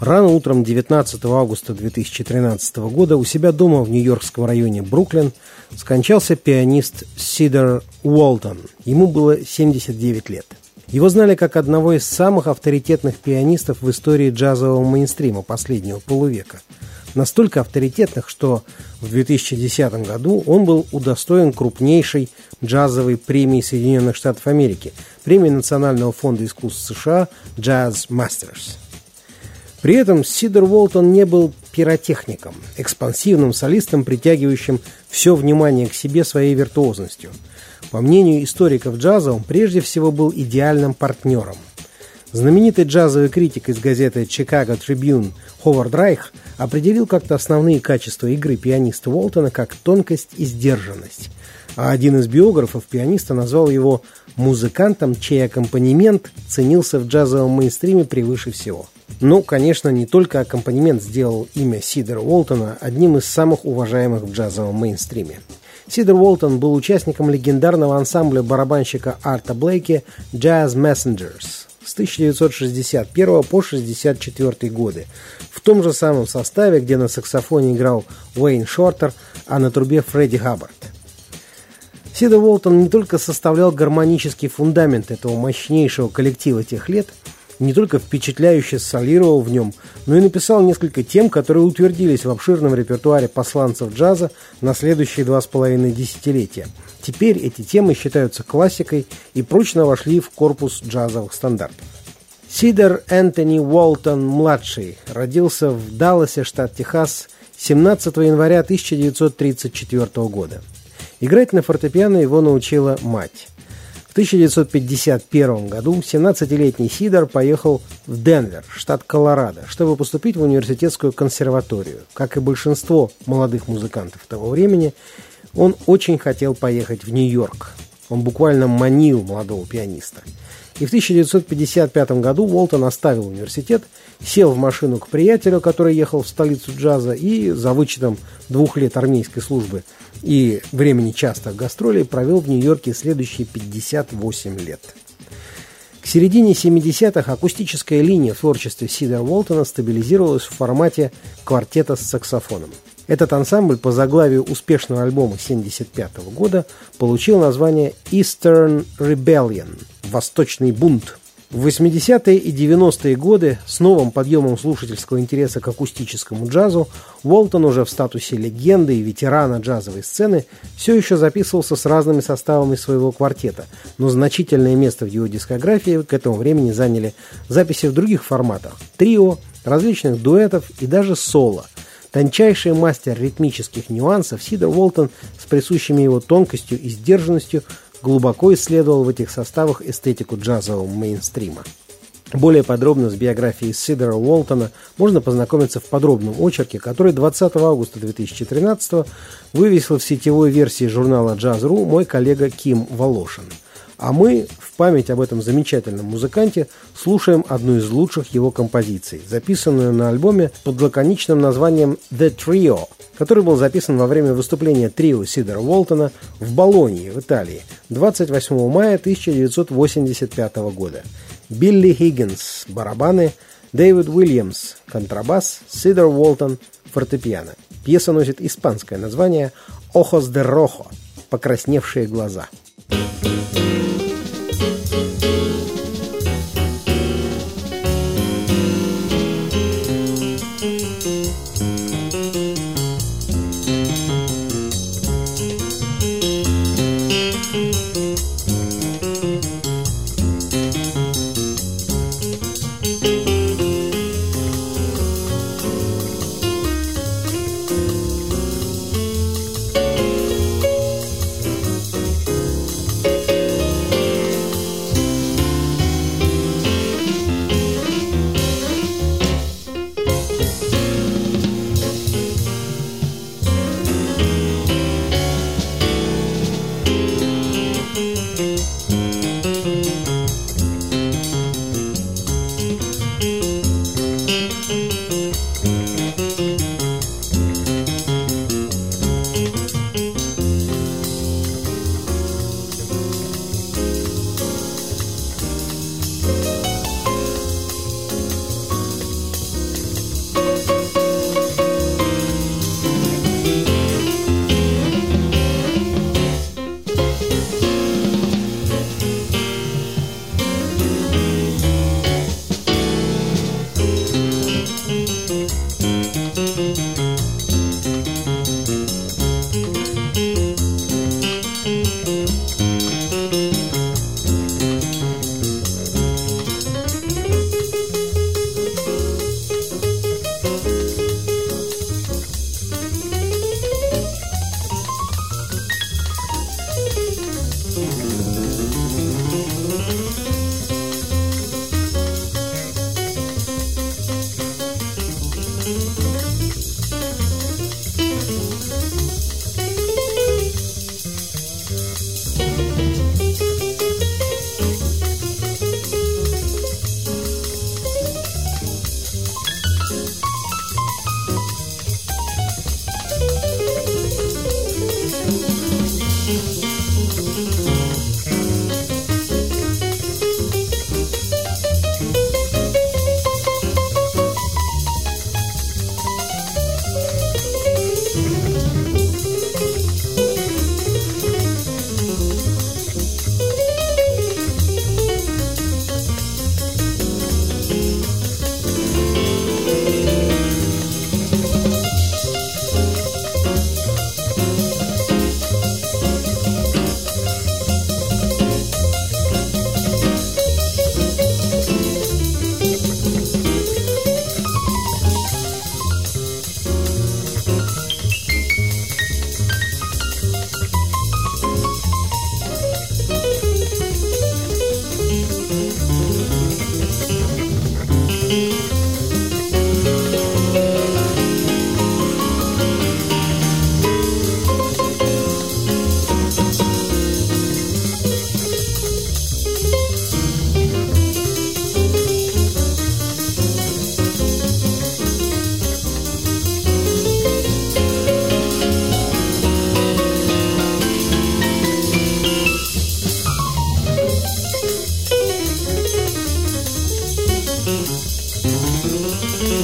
Рано утром 19 августа 2013 года у себя дома в нью-йоркском районе Бруклин скончался пианист Сидер Уолтон. Ему было 79 лет. Его знали как одного из самых авторитетных пианистов в истории джазового мейнстрима последнего полувека. Настолько авторитетных, что в 2010 году он был удостоен крупнейшей джазовой премии Соединенных Штатов Америки, премии Национального фонда искусств США «Jazz Masters». При этом Сидор Уолтон не был пиротехником, экспансивным солистом, притягивающим все внимание к себе своей виртуозностью. По мнению историков джаза, он прежде всего был идеальным партнером. Знаменитый джазовый критик из газеты «Чикаго Трибюн» Ховард Райх определил как-то основные качества игры пианиста Уолтона как тонкость и сдержанность. А один из биографов пианиста назвал его музыкантом, чей аккомпанемент ценился в джазовом мейнстриме превыше всего – ну, конечно, не только аккомпанемент сделал имя Сидора Уолтона одним из самых уважаемых в джазовом мейнстриме. Сидор Уолтон был участником легендарного ансамбля барабанщика Арта Блейки «Jazz Messengers» с 1961 по 1964 годы, в том же самом составе, где на саксофоне играл Уэйн Шортер, а на трубе Фредди Хаббард. Сидор Уолтон не только составлял гармонический фундамент этого мощнейшего коллектива тех лет – не только впечатляюще солировал в нем, но и написал несколько тем, которые утвердились в обширном репертуаре посланцев джаза на следующие два с половиной десятилетия. Теперь эти темы считаются классикой и прочно вошли в корпус джазовых стандартов. Сидер Энтони Уолтон-младший родился в Далласе, штат Техас, 17 января 1934 года. Играть на фортепиано его научила мать. 1951 году 17-летний Сидор поехал в Денвер, штат Колорадо, чтобы поступить в университетскую консерваторию. Как и большинство молодых музыкантов того времени, он очень хотел поехать в Нью-Йорк. Он буквально манил молодого пианиста. И в 1955 году Уолтон оставил университет, сел в машину к приятелю, который ехал в столицу джаза, и за вычетом двух лет армейской службы – и времени частых гастролей провел в Нью-Йорке следующие 58 лет. К середине 70-х акустическая линия в творчестве Сидора Уолтона стабилизировалась в формате квартета с саксофоном. Этот ансамбль по заглавию успешного альбома 1975 года получил название «Eastern Rebellion» – «Восточный бунт», в 80-е и 90-е годы с новым подъемом слушательского интереса к акустическому джазу Уолтон уже в статусе легенды и ветерана джазовой сцены все еще записывался с разными составами своего квартета, но значительное место в его дискографии к этому времени заняли записи в других форматах – трио, различных дуэтов и даже соло – Тончайший мастер ритмических нюансов Сидор Уолтон с присущими его тонкостью и сдержанностью глубоко исследовал в этих составах эстетику джазового мейнстрима. Более подробно с биографией Сидора Уолтона можно познакомиться в подробном очерке, который 20 августа 2013 вывесил в сетевой версии журнала «Джаз.ру» мой коллега Ким Волошин – а мы в память об этом замечательном музыканте слушаем одну из лучших его композиций, записанную на альбоме под лаконичным названием «The Trio», который был записан во время выступления трио Сидора Уолтона в Болонье в Италии 28 мая 1985 года. Билли Хиггинс – барабаны, Дэвид Уильямс – контрабас, Сидор Уолтон – фортепиано. Пьеса носит испанское название «Ojos de Rojo» – «Покрасневшие глаза». Слушать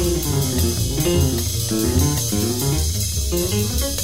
thank you